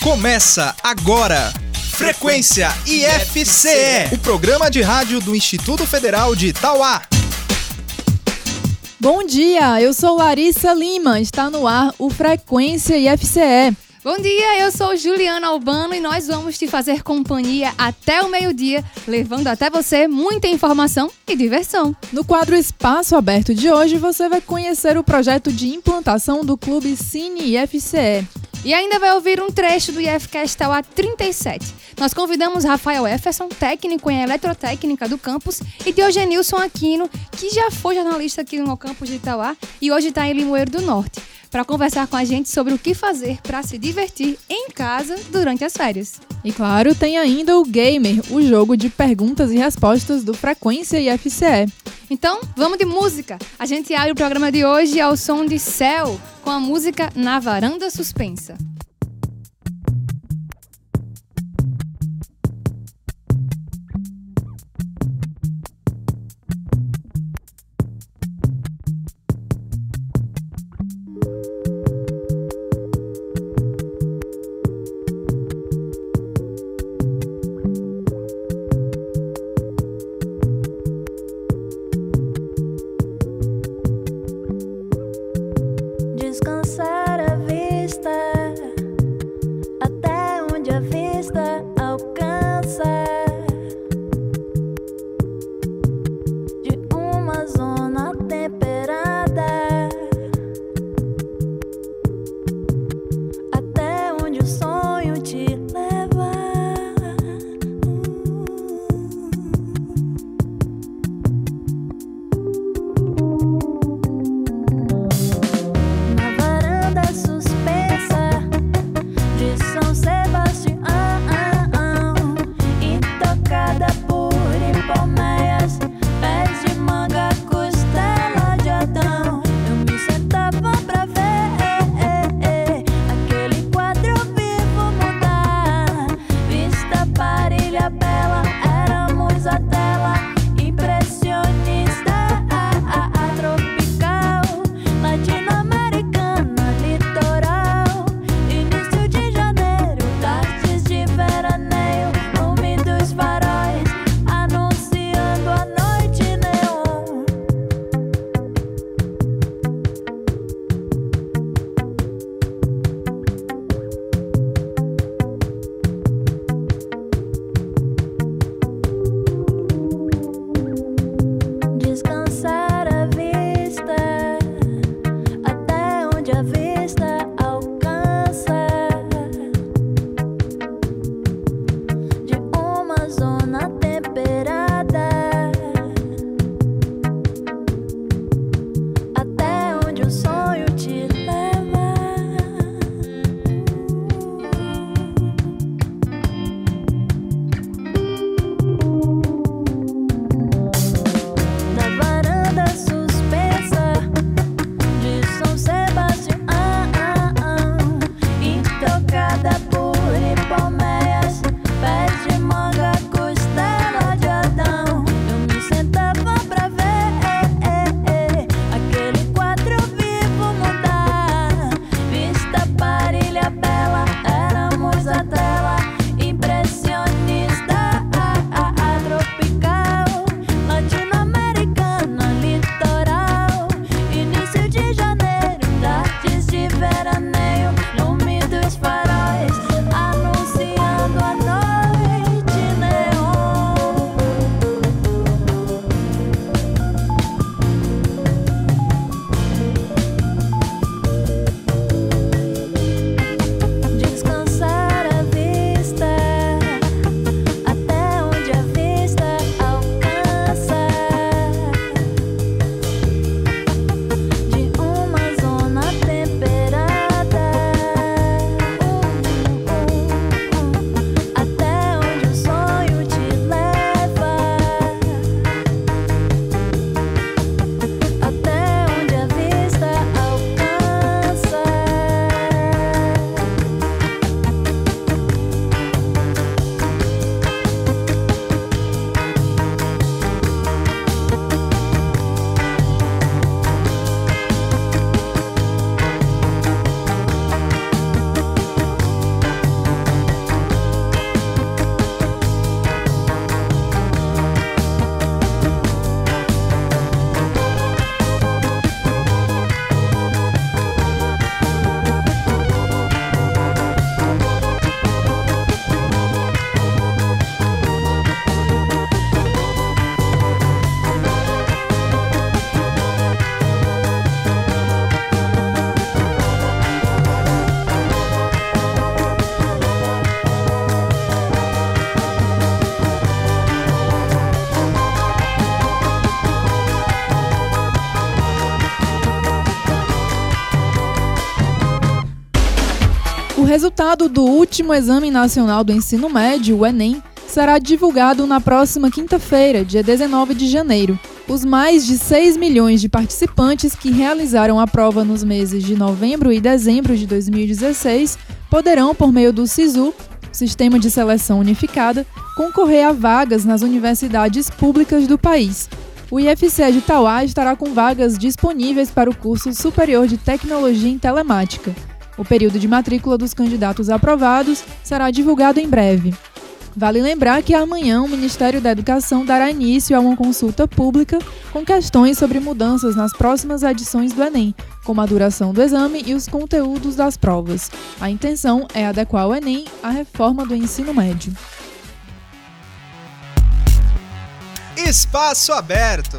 Começa agora. Frequência IFCE, o programa de rádio do Instituto Federal de Itauá. Bom dia, eu sou Larissa Lima. Está no ar o Frequência IFCE. Bom dia, eu sou Juliana Albano e nós vamos te fazer companhia até o meio-dia, levando até você muita informação e diversão. No quadro Espaço Aberto de hoje, você vai conhecer o projeto de implantação do Clube Cine IFCE. E ainda vai ouvir um trecho do IFCast Tauá 37. Nós convidamos Rafael Efferson, técnico em eletrotécnica do campus, e Diogenilson Aquino, que já foi jornalista aqui no campus de Itauá e hoje está em Limoeiro do Norte, para conversar com a gente sobre o que fazer para se divertir em casa durante as férias. E claro, tem ainda o Gamer, o jogo de perguntas e respostas do Frequência IFCE. Então, vamos de música. A gente abre o programa de hoje ao som de Céu, com a música Na Varanda Suspensa. Resultado do último Exame Nacional do Ensino Médio, o Enem, será divulgado na próxima quinta-feira, dia 19 de janeiro. Os mais de 6 milhões de participantes que realizaram a prova nos meses de novembro e dezembro de 2016 poderão, por meio do SISU, Sistema de Seleção Unificada, concorrer a vagas nas universidades públicas do país. O IFCE de Tauá estará com vagas disponíveis para o curso Superior de Tecnologia em Telemática. O período de matrícula dos candidatos aprovados será divulgado em breve. Vale lembrar que amanhã o Ministério da Educação dará início a uma consulta pública com questões sobre mudanças nas próximas edições do Enem, como a duração do exame e os conteúdos das provas. A intenção é adequar o Enem à reforma do ensino médio. Espaço aberto.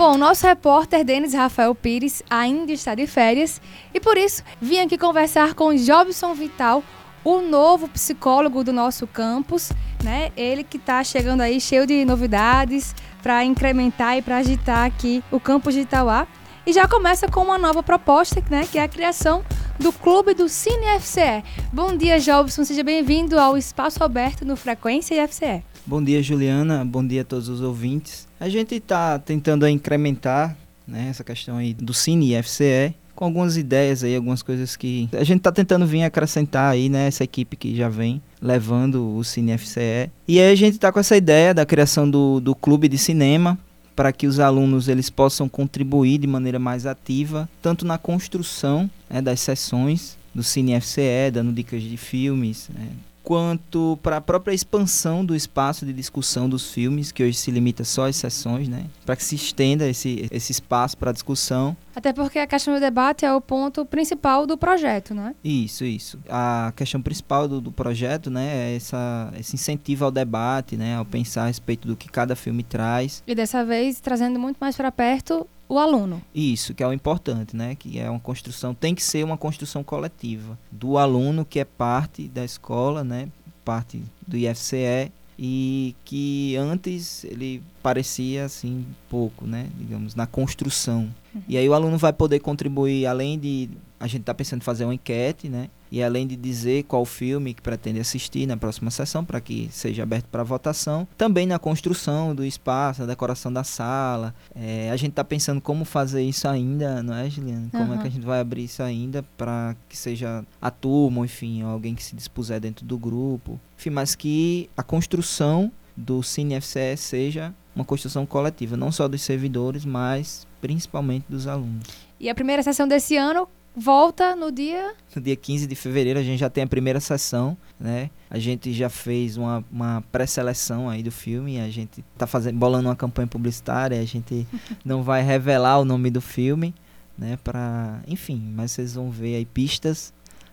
Bom, nosso repórter Denis Rafael Pires ainda está de férias e por isso vim aqui conversar com Jobson Vital, o novo psicólogo do nosso campus, né? Ele que está chegando aí cheio de novidades para incrementar e para agitar aqui o campus de Itauá. E já começa com uma nova proposta, né? Que é a criação do Clube do Cine FCE. Bom dia, Jobson. Seja bem-vindo ao Espaço Aberto no Frequência FCE. Bom dia, Juliana. Bom dia a todos os ouvintes. A gente está tentando incrementar né, essa questão aí do Cine FCE com algumas ideias aí, algumas coisas que a gente está tentando vir acrescentar aí, né, essa equipe que já vem levando o Cine FCE. E aí a gente está com essa ideia da criação do, do clube de cinema para que os alunos eles possam contribuir de maneira mais ativa, tanto na construção né, das sessões do Cine FCE, dando dicas de filmes, né, quanto para a própria expansão do espaço de discussão dos filmes, que hoje se limita só às sessões, né? Para que se estenda esse, esse espaço para discussão. Até porque a questão do debate é o ponto principal do projeto, não é? Isso, isso. A questão principal do, do projeto, né, é essa, esse incentivo ao debate, né, ao pensar a respeito do que cada filme traz. E dessa vez trazendo muito mais para perto o aluno. Isso, que é o importante, né? Que é uma construção, tem que ser uma construção coletiva do aluno que é parte da escola, né? Parte do IFCE e que antes ele parecia assim pouco, né? Digamos na construção. Uhum. E aí o aluno vai poder contribuir além de a gente está pensando em fazer uma enquete, né? E além de dizer qual filme que pretende assistir na próxima sessão, para que seja aberto para votação, também na construção do espaço, na decoração da sala. É, a gente está pensando como fazer isso ainda, não é, Juliana? Como uhum. é que a gente vai abrir isso ainda para que seja a turma, enfim, alguém que se dispuser dentro do grupo. Enfim, mas que a construção do Cine FCE seja uma construção coletiva, não só dos servidores, mas principalmente dos alunos. E a primeira sessão desse ano volta no dia. No dia 15 de fevereiro a gente já tem a primeira sessão, né? A gente já fez uma, uma pré-seleção aí do filme, a gente tá fazendo, bolando uma campanha publicitária, a gente não vai revelar o nome do filme, né? Para, enfim, mas vocês vão ver aí pistas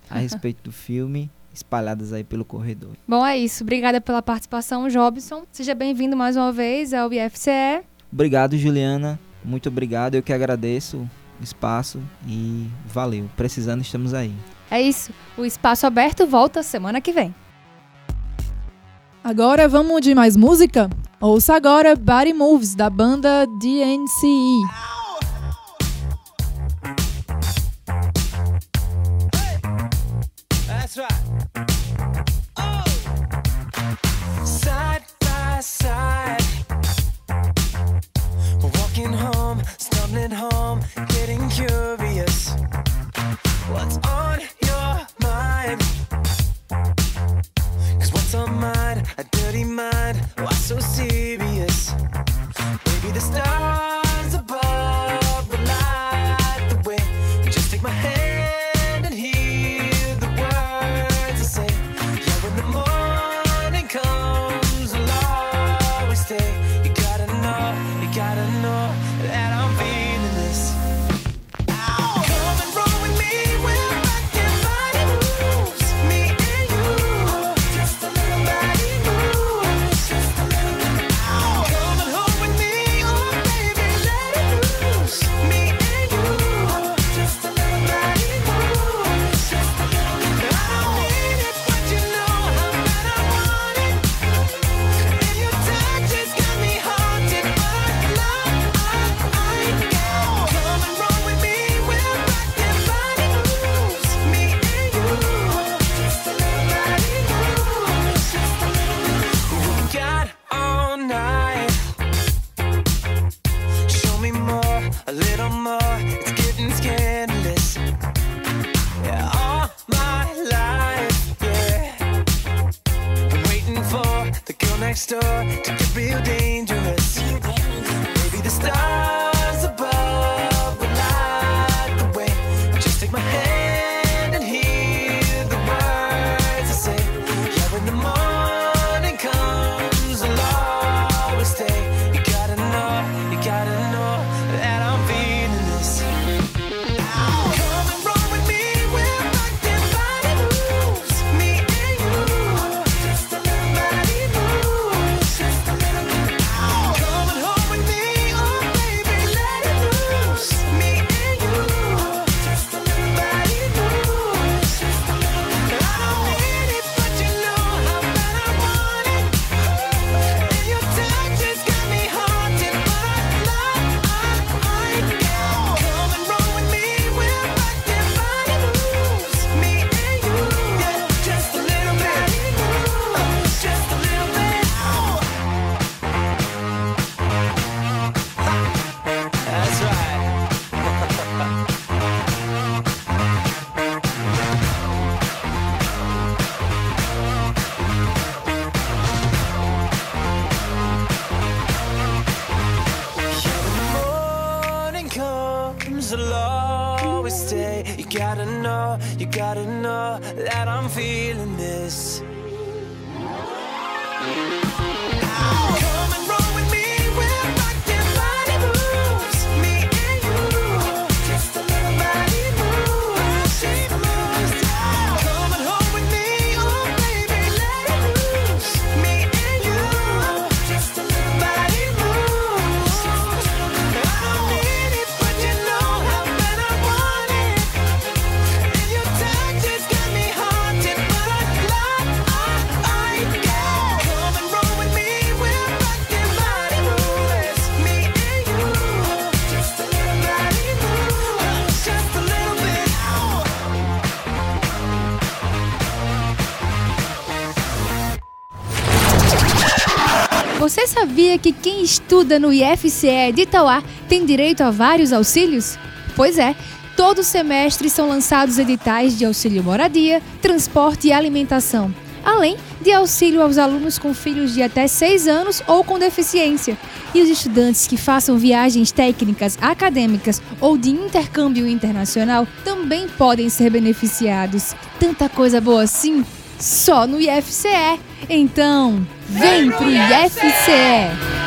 a respeito do filme espalhadas aí pelo corredor. Bom, é isso. Obrigada pela participação, Jobson. Seja bem-vindo mais uma vez ao IFCE. Obrigado, Juliana. Muito obrigado. Eu que agradeço espaço e valeu. Precisando, estamos aí. É isso. O espaço aberto volta semana que vem. Agora vamos de mais música? Ouça agora Body Moves da banda DNCE. Oh. Side by side. We're walking home, stumbling home. Gotta know, you gotta know that I'm feeling this. Come Você sabia que quem estuda no IFCE de Itauá tem direito a vários auxílios? Pois é, todo semestre são lançados editais de auxílio moradia, transporte e alimentação, além de auxílio aos alunos com filhos de até 6 anos ou com deficiência. E os estudantes que façam viagens técnicas, acadêmicas ou de intercâmbio internacional também podem ser beneficiados. Tanta coisa boa assim, só no IFCE. Então, vem pro IFCE!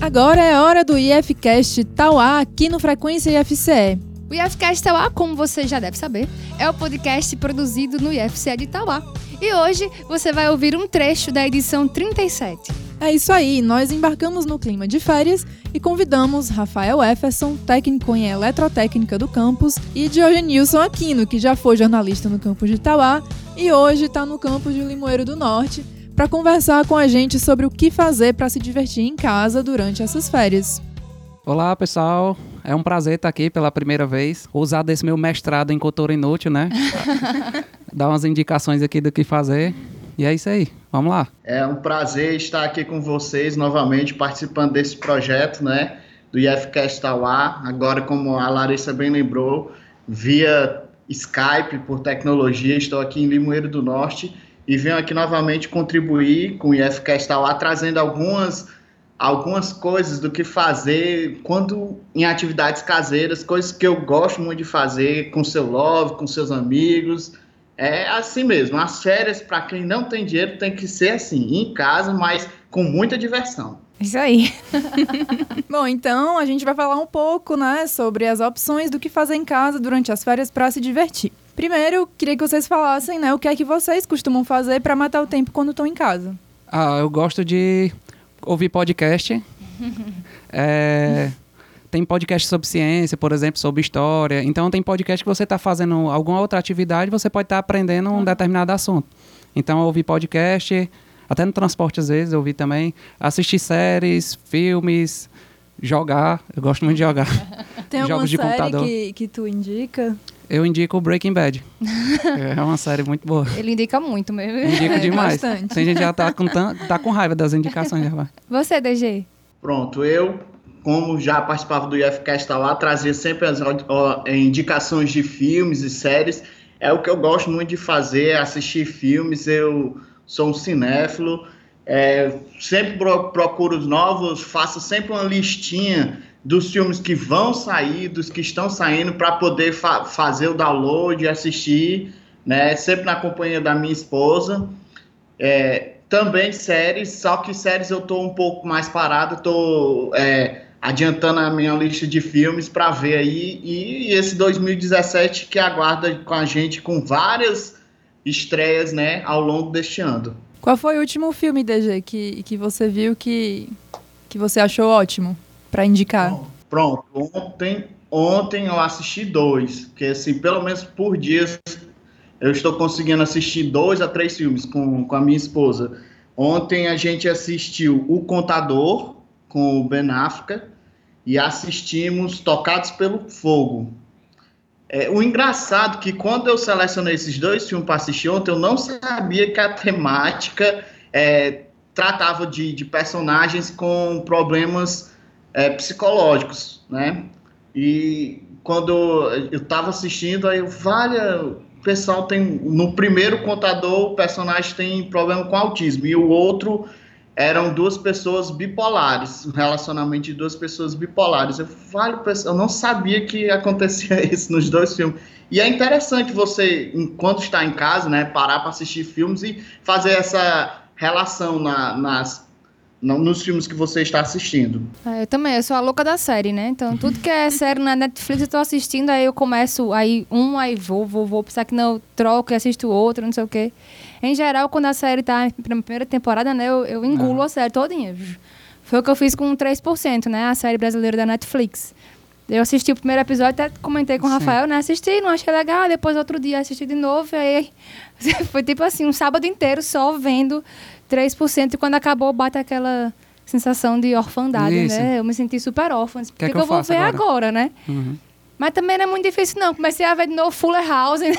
Agora é hora do IFCast Tauá aqui no Frequência IFCE. O IFCast Tauá, como você já deve saber, é o podcast produzido no IFCE de Tauá. E hoje você vai ouvir um trecho da edição 37. É isso aí, nós embarcamos no clima de férias e convidamos Rafael Efferson, técnico em eletrotécnica do campus, e Diogenilson Aquino, que já foi jornalista no campus de Itauá e hoje está no campus de Limoeiro do Norte, para conversar com a gente sobre o que fazer para se divertir em casa durante essas férias. Olá, pessoal. É um prazer estar aqui pela primeira vez. Usar desse meu mestrado em cultura inútil, né? Dar umas indicações aqui do que fazer. E é isso aí. Vamos lá. É um prazer estar aqui com vocês novamente participando desse projeto, né? Do IFCast Tauá. Agora, como a Larissa bem lembrou, via Skype por tecnologia. Estou aqui em Limoeiro do Norte e venho aqui novamente contribuir com o IFCast Tauá, trazendo algumas algumas coisas do que fazer quando em atividades caseiras, coisas que eu gosto muito de fazer com seu love, com seus amigos. É assim mesmo, as férias para quem não tem dinheiro tem que ser assim, em casa, mas com muita diversão. Isso aí. Bom, então a gente vai falar um pouco, né, sobre as opções do que fazer em casa durante as férias para se divertir. Primeiro, queria que vocês falassem, né, o que é que vocês costumam fazer para matar o tempo quando estão em casa. Ah, eu gosto de ouvir podcast. É, tem podcast sobre ciência, por exemplo, sobre história. Então, tem podcast que você está fazendo alguma outra atividade você pode estar aprendendo um determinado assunto. Então, eu ouvi podcast, até no transporte às vezes eu ouvi também. Assistir séries, filmes, jogar. Eu gosto muito de jogar. Tem alguma Jogos de série computador. que, que tu indica? Eu indico o Breaking Bad. é uma série muito boa. Ele indica muito mesmo. Indico É, demais. bastante. Tem gente já tá com, tá com raiva das indicações. né, rapaz? Você, DG? Pronto, eu, como já participava do IFCast lá, trazia sempre as ó, indicações de filmes e séries. É o que eu gosto muito de fazer, é assistir filmes. Eu sou um cinéfilo. É, sempre pro- procuro os novos, faço sempre uma listinha dos filmes que vão sair, dos que estão saindo, para poder fa- fazer o download, assistir, né? Sempre na companhia da minha esposa. É, também séries, só que séries eu tô um pouco mais parado, tô é, adiantando a minha lista de filmes para ver aí. E esse 2017 que aguarda com a gente com várias estreias, né, ao longo deste ano. Qual foi o último filme, DG, que, que você viu que, que você achou ótimo pra indicar? Pronto, ontem, ontem eu assisti dois, porque assim, pelo menos por dia eu estou conseguindo assistir dois a três filmes com, com a minha esposa. Ontem a gente assistiu O Contador, com o Ben Affleck, e assistimos Tocados pelo Fogo. É, o engraçado é que quando eu selecionei esses dois filmes para assistir ontem, eu não sabia que a temática é, tratava de, de personagens com problemas é, psicológicos, né? E quando eu estava assistindo, aí eu, valha, o pessoal tem. No primeiro contador, o personagem tem problema com autismo, e o outro eram duas pessoas bipolares, um relacionamento de duas pessoas bipolares. Eu, vale, eu não sabia que acontecia isso nos dois filmes. E é interessante você, enquanto está em casa, né, parar para assistir filmes e fazer essa relação na, nas nos filmes que você está assistindo. É, eu também, eu sou a louca da série, né? Então, tudo que é série na Netflix eu tô assistindo, aí eu começo, aí um, aí vou, vou, vou, pensar que não, eu troco e assisto outro, não sei o quê. Em geral, quando a série tá na primeira temporada, né, eu, eu engulo a série todinha. Foi o que eu fiz com 3%, né? A série brasileira da Netflix. Eu assisti o primeiro episódio, até comentei com o Sim. Rafael, né? Assisti, não achei legal, depois outro dia assisti de novo, aí foi tipo assim, um sábado inteiro só vendo 3%, e quando acabou, bate aquela sensação de orfandade, Isso. né? Eu me senti super órfã. Por que, que que eu eu vou ver agora? agora, né? Uhum. Mas também não é muito difícil, não. Comecei a ver de novo Fuller House. né?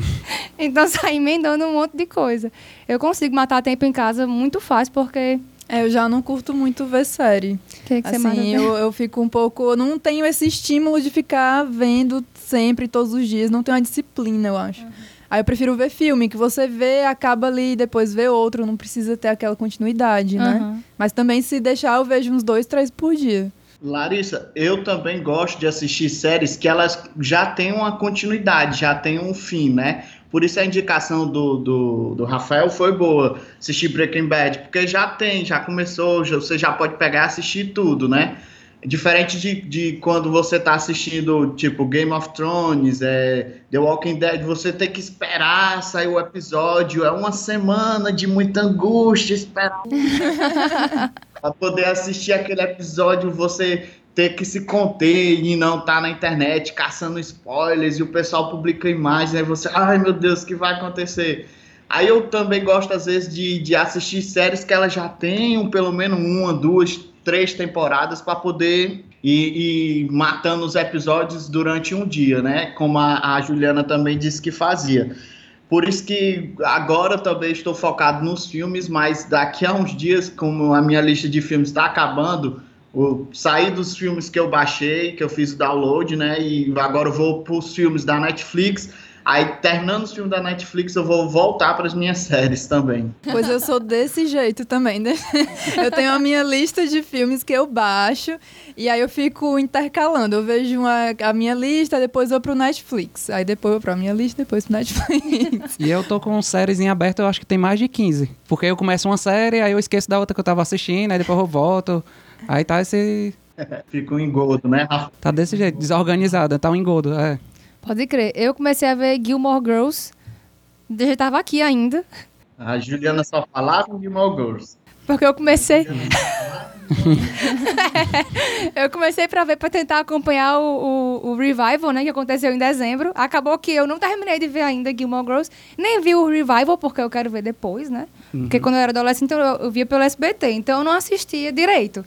então saí emendando um monte de coisa. Eu consigo matar tempo em casa muito fácil, porque. É, eu já não curto muito ver série. O que, que você mata Assim, eu, eu fico um pouco. Eu não tenho esse estímulo de ficar vendo sempre, todos os dias. Não tenho uma disciplina, eu acho. Aí eu prefiro ver filme, que você vê, acaba ali, depois vê outro, não precisa ter aquela continuidade, né? Aham. Mas também, se deixar, eu vejo uns dois, três por dia. Larissa, eu também gosto de assistir séries que elas já têm uma continuidade, já têm um fim, né? Por isso a indicação do, do, do Rafael foi boa, assistir Breaking Bad, porque já tem, já começou, já- você já pode pegar e assistir tudo, né? Diferente de, de quando você tá assistindo, tipo, Game of Thrones, é, The Walking Dead, você tem que esperar sair o episódio, é uma semana de muita angústia, esperar Pra poder assistir aquele episódio, você ter que se conter e não estar na internet caçando spoilers e o pessoal publica imagens, aí você, ai meu Deus, o que vai acontecer? Aí eu também gosto, às vezes, de, de assistir séries que elas já tenham pelo menos uma, duas, três temporadas para poder ir, ir matando os episódios durante um dia, né? Como a, a Juliana também disse que fazia. Por isso que agora eu também estou focado nos filmes, mas daqui a uns dias, como a minha lista de filmes está acabando, o, saí dos filmes que eu baixei, que eu fiz o download, né? E agora eu vou para os filmes da Netflix. Aí, terminando os filmes da Netflix, eu vou voltar para as minhas séries também. Pois eu sou desse jeito também, né? Eu tenho a minha lista de filmes que eu baixo e aí eu fico intercalando. Eu vejo uma, a minha lista, depois eu vou pro Netflix. Aí depois eu vou pra minha lista, depois pro Netflix. E eu tô com séries em aberto, eu acho que tem mais de 15. Porque eu começo uma série, aí eu esqueço da outra que eu tava assistindo, aí depois eu volto. Aí tá esse. Fica um engodo, né, Rafa? Tá desse jeito, desorganizada, tá um engodo. É. Pode crer. Eu comecei a ver Gilmore Girls. Eu já tava aqui ainda. A Juliana só falava Gilmore Girls. Porque eu comecei. eu comecei pra ver, pra tentar acompanhar o, o, o revival, né? Que aconteceu em dezembro. Acabou que eu não terminei de ver ainda Gilmore Girls. Nem vi o revival, porque eu quero ver depois, né? Porque quando eu era adolescente, eu, eu via pelo SBT. Então eu não assistia direito.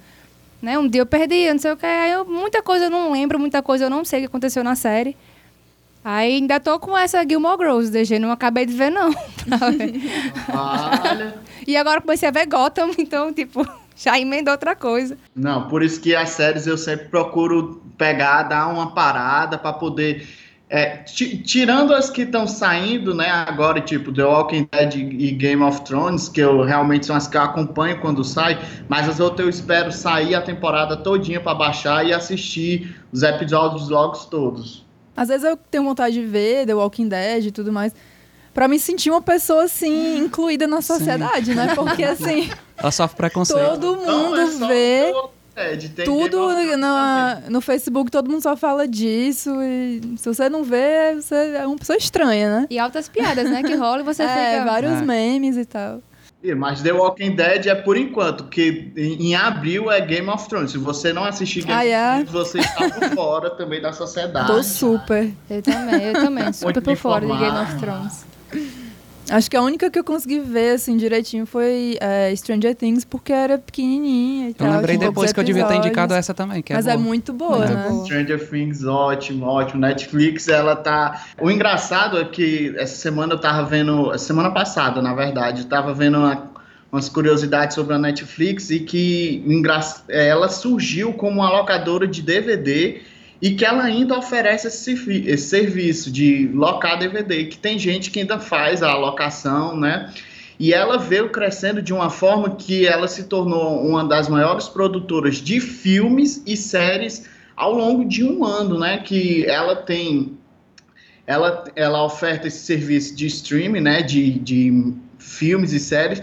Né? Um dia eu perdi, não sei o que. Aí eu- muita coisa eu não lembro, muita coisa eu não sei o que aconteceu na série. Aí ainda tô com essa Gilmore Girls, DG. Não acabei de ver, não. ver. Olha. E agora comecei a ver Gotham, então, tipo, já emendou outra coisa. Não, por isso que as séries eu sempre procuro pegar, dar uma parada para poder É, ti- tirando as que estão saindo, né, agora, tipo The Walking Dead e Game of Thrones, que eu realmente são as que eu acompanho quando sai, mas as outras eu espero sair a temporada todinha para baixar e assistir os episódios logo todos. Às vezes eu tenho vontade de ver The Walking Dead e tudo mais. Pra me sentir uma pessoa, assim, incluída na sociedade, né? Porque, assim, Ela sofre preconceito. todo Não, mundo é só vê tem tudo na- no Facebook, todo mundo só fala disso. E se você não vê, você é uma pessoa estranha, né? E altas piadas, né? Que rola e você é, fica. vários É. memes e tal. Mas The Walking Dead é por enquanto, que em abril é Game of Thrones. Se você não assistir Game Ah, é? of Thrones, você está por fora também da sociedade. Tô super. Eu também, eu também. Super Muito por fora de Game of Thrones. Acho que a única que eu consegui ver, assim, direitinho foi é, Stranger Things, porque era pequenininha e Eu tal. lembrei tinha depois que eu devia ter indicado essa também, que é Mas é boa. muito boa, Muito né? boa. Stranger Things, ótimo, ótimo. Netflix, ela tá. O engraçado é que essa semana eu tava vendo. Semana passada, na verdade, eu tava vendo uma- umas curiosidades sobre a Netflix e que engra- ela surgiu como uma locadora de DVD e que ela ainda oferece esse, esse serviço de locar DVD, que tem gente que ainda faz a locação, né? E ela veio crescendo de uma forma que ela se tornou uma das maiores produtoras de filmes e séries ao longo de um ano, né? Que ela tem. Ela, ela oferta esse serviço de streaming, né? De, de filmes e séries.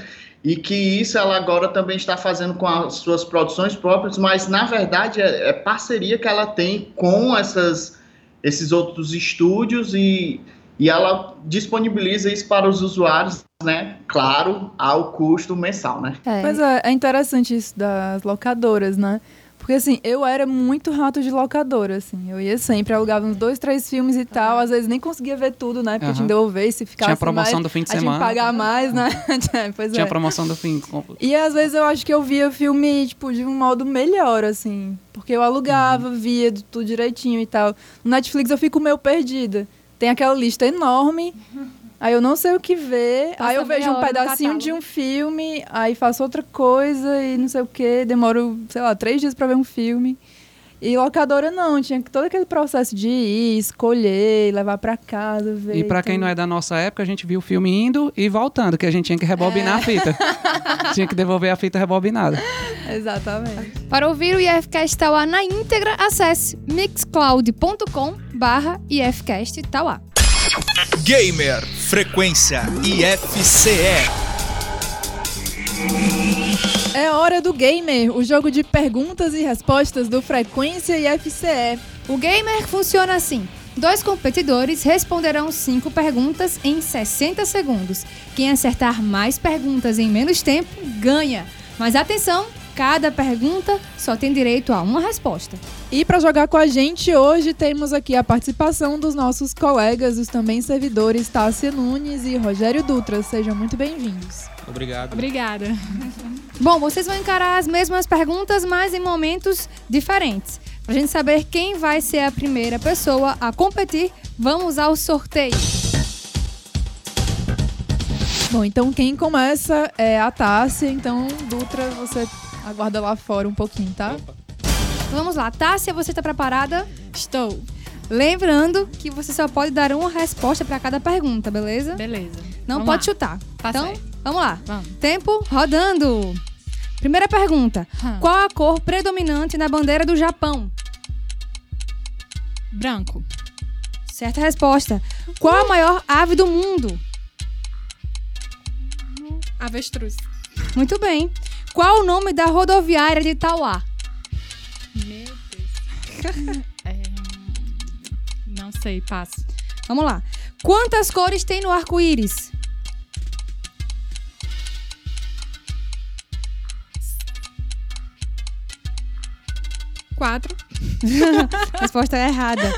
E que isso ela agora também está fazendo com as suas produções próprias, mas na verdade é, é parceria que ela tem com essas, esses outros estúdios e, e ela disponibiliza isso para os usuários, né? Claro, ao custo mensal, né? É. Mas é, é interessante isso das locadoras, né? Porque assim, eu era muito rato de locadora, assim. Eu ia sempre, alugava uns dois, três filmes e tal. Às vezes nem conseguia ver tudo, né? Porque Aham. tinha que devolver, se ficasse Tinha promoção mais, do fim de a gente semana. pagar mais, né? pois Tinha é. promoção do fim. E às vezes eu acho que eu via filme, tipo, de um modo melhor, assim. Porque eu alugava, via tudo direitinho e tal. No Netflix eu fico meio perdida. Tem aquela lista enorme. Aí eu não sei o que ver. Passa aí eu vejo um pedacinho de um filme, aí faço outra coisa e não sei o que. Demoro, sei lá, três dias pra ver um filme. E locadora não, tinha todo aquele processo de ir, escolher, levar pra casa, ver. E pra quem não é da nossa época, a gente viu o filme indo e voltando, que a gente tinha que rebobinar a fita. tinha que devolver a fita rebobinada. Exatamente. Para ouvir o IFCast Tauá na íntegra, acesse mixcloud.com barra IFCast Tauá. Gamer Frequência IFCE. É hora do Gamer, o jogo de perguntas e respostas do Frequência e FCE. O Gamer funciona assim. Dois competidores responderão cinco perguntas em 60 segundos. Quem acertar mais perguntas em menos tempo, ganha. Mas atenção, cada pergunta só tem direito a uma resposta. E para jogar com a gente hoje temos aqui a participação dos nossos colegas, os também servidores Tássia Nunes e Rogério Dutra. Sejam muito bem-vindos. Obrigado. Obrigada. Bom, vocês vão encarar as mesmas perguntas, mas em momentos diferentes. Pra gente saber quem vai ser a primeira pessoa a competir, vamos ao sorteio. Bom, então quem começa é a Tássia, então Dutra, você aguarda lá fora um pouquinho, tá? Vamos lá, Tássia, você está preparada? Estou. Lembrando que você só pode dar uma resposta para cada pergunta, beleza? Beleza. Não Vamos pode lá. chutar. Tá então, vamos lá. Vamos. Tempo rodando. Primeira pergunta. Hum. Qual a cor predominante na bandeira do Japão? Branco. Certa resposta. Qual a maior ave do mundo? Avestruz. Muito bem. Qual o nome da rodoviária de Itauá? Meu Deus. É, Não sei, passo. Vamos lá. Quantas cores tem no arco-íris? Quatro. Resposta é errada.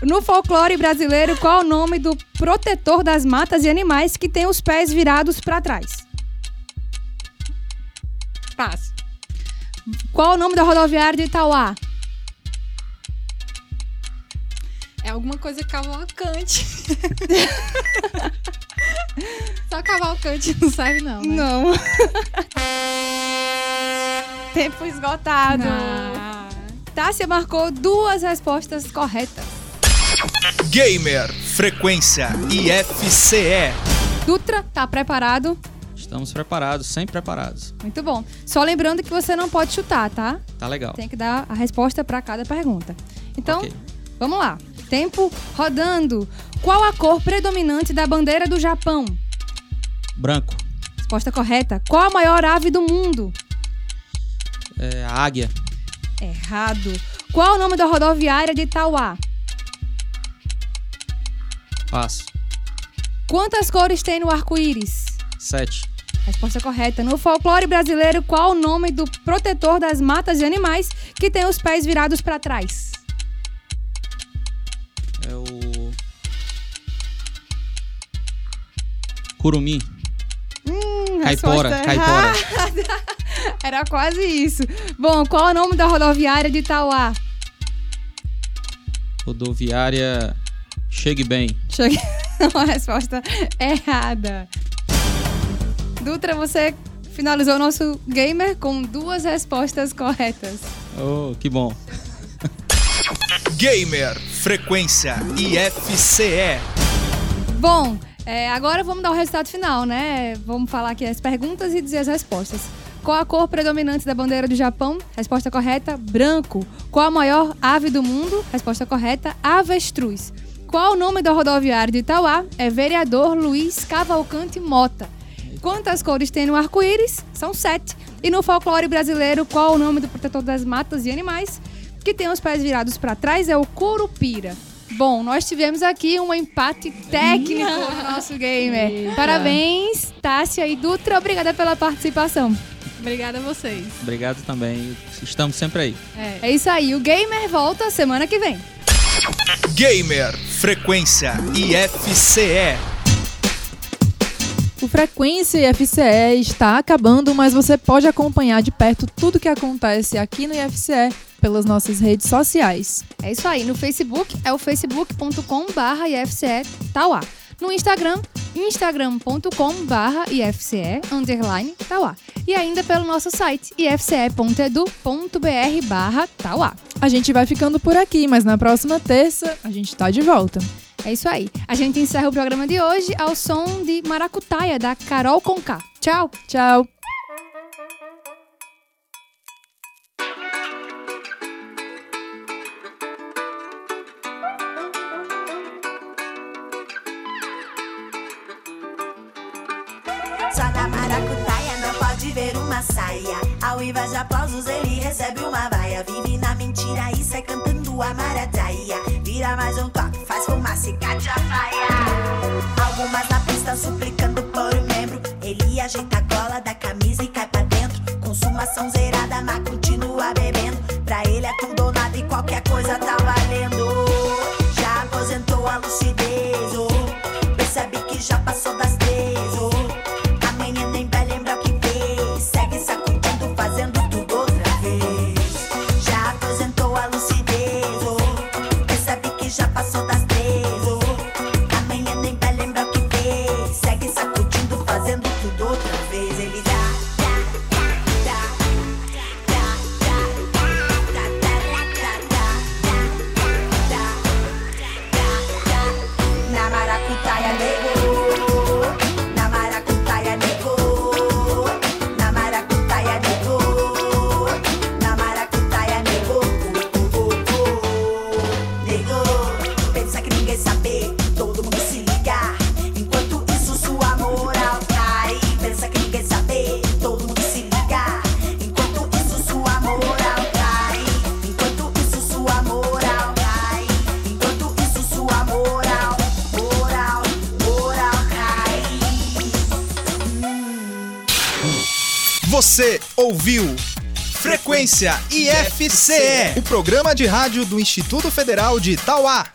No folclore brasileiro, qual o nome do protetor das matas e animais que tem os pés virados para trás? Passo. Qual o nome da rodoviária de Itauá? É alguma coisa cavalcante. Só cavalcante não serve, não. Né? Não. Tempo esgotado. Ah, Tássia marcou duas respostas corretas. Gamer Frequência IFCE. Dutra, tá preparado? Estamos preparados, sempre preparados. Muito bom. Só lembrando que você não pode chutar, tá? Tá legal. Tem que dar a resposta para cada pergunta. Então, Ok. vamos lá. Tempo rodando. Qual a cor predominante da bandeira do Japão? Branco. Resposta correta. Qual a maior ave do mundo? É, a águia. Errado. Qual o nome da rodoviária de Itauá? Passo. Quantas cores tem no arco-íris? Sete. Resposta correta. No folclore brasileiro, qual o nome do protetor das matas e animais que tem os pés virados para trás? É o. Curumim. Hum, Caipora, resposta caipora. Era quase isso. Bom, qual o nome da rodoviária de Itauá? Rodoviária. Chegue bem. Cheguei. Uma resposta errada. Dutra, você finalizou o nosso gamer com duas respostas corretas. Oh, que bom. Gamer Frequência IFCE. Bom, é, agora vamos dar o resultado final, né? Vamos falar aqui as perguntas e dizer as respostas. Qual a cor predominante da bandeira do Japão? Resposta correta, branco. Qual a maior ave do mundo? Resposta correta, avestruz. Qual o nome da rodoviária de Itauá? É vereador Luiz Cavalcante Mota. Quantas cores tem no arco-íris? São sete. E no folclore brasileiro, qual o nome do protetor das matas e animais? Que tem os pés virados para trás é o curupira. Bom, nós tivemos aqui um empate técnico no nosso gamer. Parabéns, Tássia e Dutra. Obrigada pela participação. Obrigada a vocês. Obrigado também. Estamos sempre aí. É isso aí. O Gamer volta semana que vem. Gamer Frequência IFCE. O Frequência IFCE está acabando, mas você pode acompanhar de perto tudo que acontece aqui no IFCE pelas nossas redes sociais. É isso aí. No Facebook é o facebook.com/barra IFCE Tauá. No Instagram, instagram.com/barra IFCE underline Tauá. E ainda pelo nosso site ifce.edu.br/barra Tauá. A gente vai ficando por aqui, mas na próxima terça a gente tá de volta. É isso aí. A gente encerra o programa de hoje ao som de Maracutaia, da Carol Conká. Tchau! Tchau! Frequência IFCE, o programa de rádio do Instituto Federal de Itauá.